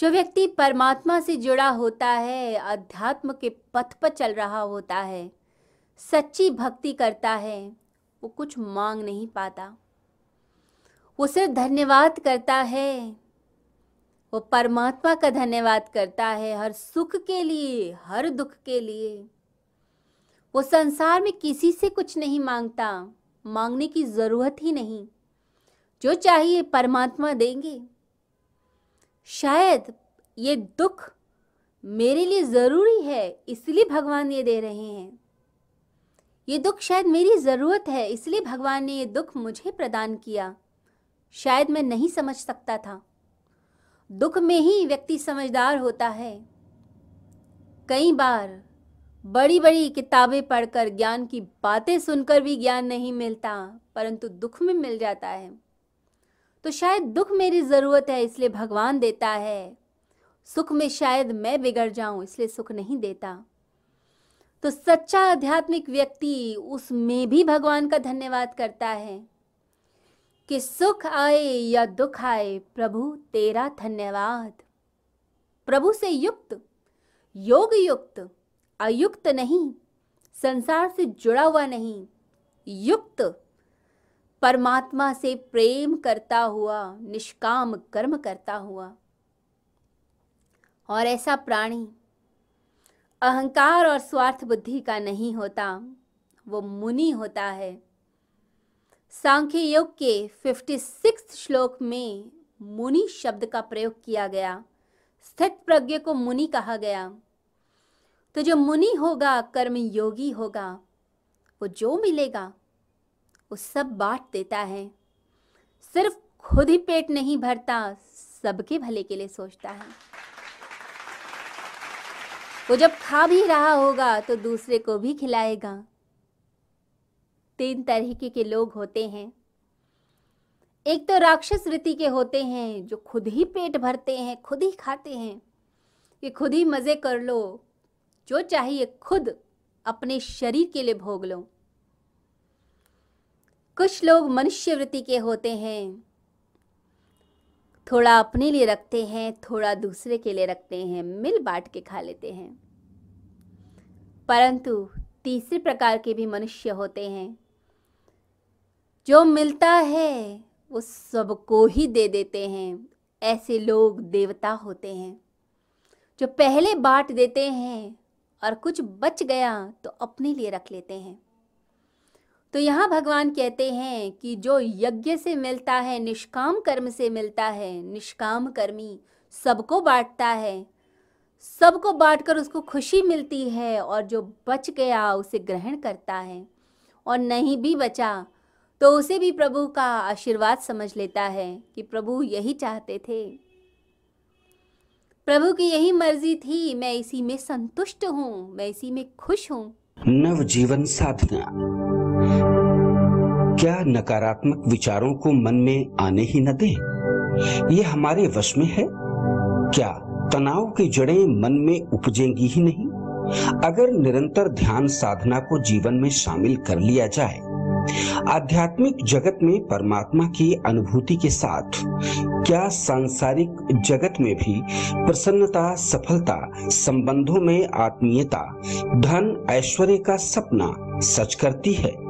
जो व्यक्ति परमात्मा से जुड़ा होता है, अध्यात्म के पथ पर चल रहा होता है, सच्ची भक्ति करता है, वो कुछ मांग नहीं पाता। वो सिर्फ़ धन्यवाद करता है, वो परमात्मा का धन्यवाद करता है, हर सुख के लिए, हर दुख के लिए। वो संसार में किसी से कुछ नहीं माँगता, मांगने की ज़रूरत ही नहीं। जो चाहिए परमात्मा देंगे। शायद ये दुख मेरे लिए ज़रूरी है, इसलिए भगवान ये दे रहे हैं। ये दुख शायद मेरी ज़रूरत है, इसलिए भगवान ने ये दुख मुझे प्रदान किया। शायद मैं नहीं समझ सकता था। दुख में ही व्यक्ति समझदार होता है। कई बार बड़ी बड़ी किताबें पढ़कर ज्ञान की बातें सुनकर भी ज्ञान नहीं मिलता, परंतु दुख में मिल जाता है। तो शायद दुख मेरी ज़रूरत है, इसलिए भगवान देता है। सुख में शायद मैं बिगड़ जाऊँ, इसलिए सुख नहीं देता। तो सच्चा आध्यात्मिक व्यक्ति उसमें भी भगवान का धन्यवाद करता है कि सुख आए या दुख आए, प्रभु तेरा धन्यवाद। प्रभु से युक्त योग युक्त अयुक्त नहीं, संसार से जुड़ा हुआ नहीं, युक्त परमात्मा से प्रेम करता हुआ, निष्काम कर्म करता हुआ। और ऐसा प्राणी अहंकार और स्वार्थ बुद्धि का नहीं होता, वो मुनि होता है। सांख्य योग के फिफ्टी सिक्स श्लोक में मुनि शब्द का प्रयोग किया गया। स्थित प्रज्ञ को मुनि कहा गया। तो जो मुनि होगा कर्म योगी होगा, वो जो मिलेगा वो सब बांट देता है। सिर्फ़ खुद ही पेट नहीं भरता, सबके भले के लिए सोचता है। वो जब खा भी रहा होगा तो दूसरे को भी खिलाएगा। तीन तरीके के लोग होते हैं। एक तो राक्षस वृत्ति के होते हैं, जो खुद ही पेट भरते हैं, खुद ही खाते हैं। कि खुद ही मज़े कर लो, जो चाहिए खुद अपने शरीर के लिए भोग लो। कुछ लोग मनुष्य वृत्ति के होते हैं। थोड़ा अपने लिए रखते हैं, थोड़ा दूसरे के लिए रखते हैं, मिल बांट के खा लेते हैं। परंतु तीसरे प्रकार के भी मनुष्य होते हैं। जो मिलता है, वो सबको ही दे देते हैं। ऐसे लोग देवता होते हैं। जो पहले बांट देते हैं और कुछ बच गया तो अपने लिए रख लेते हैं। तो यहाँ भगवान कहते हैं कि जो यज्ञ से मिलता है, निष्काम कर्म से मिलता है, निष्काम कर्मी सबको बांटता है। सबको बांटकर उसको खुशी मिलती है और जो बच गया उसे ग्रहण करता है और नहीं भी बचा तो उसे भी प्रभु का आशीर्वाद समझ लेता है कि प्रभु यही चाहते थे। प्रभु की यही मर्ज़ी थी, मैं इसी में संतुष्ट हूँ, मैं इसी में खुश हूँ। नव जीवन साधना। क्या नकारात्मक विचारों को मन में आने ही न दे? ये हमारे वश में है। क्या तनाव की जड़ें मन में उपजेंगी ही नहीं? अगर निरंतर ध्यान साधना को जीवन में शामिल कर लिया जाए, आध्यात्मिक जगत में परमात्मा की अनुभूति के साथ, क्या सांसारिक जगत में भी प्रसन्नता, सफलता, संबंधों में आत्मीयता, धन, ऐश्वर्य का सपना सच करती है?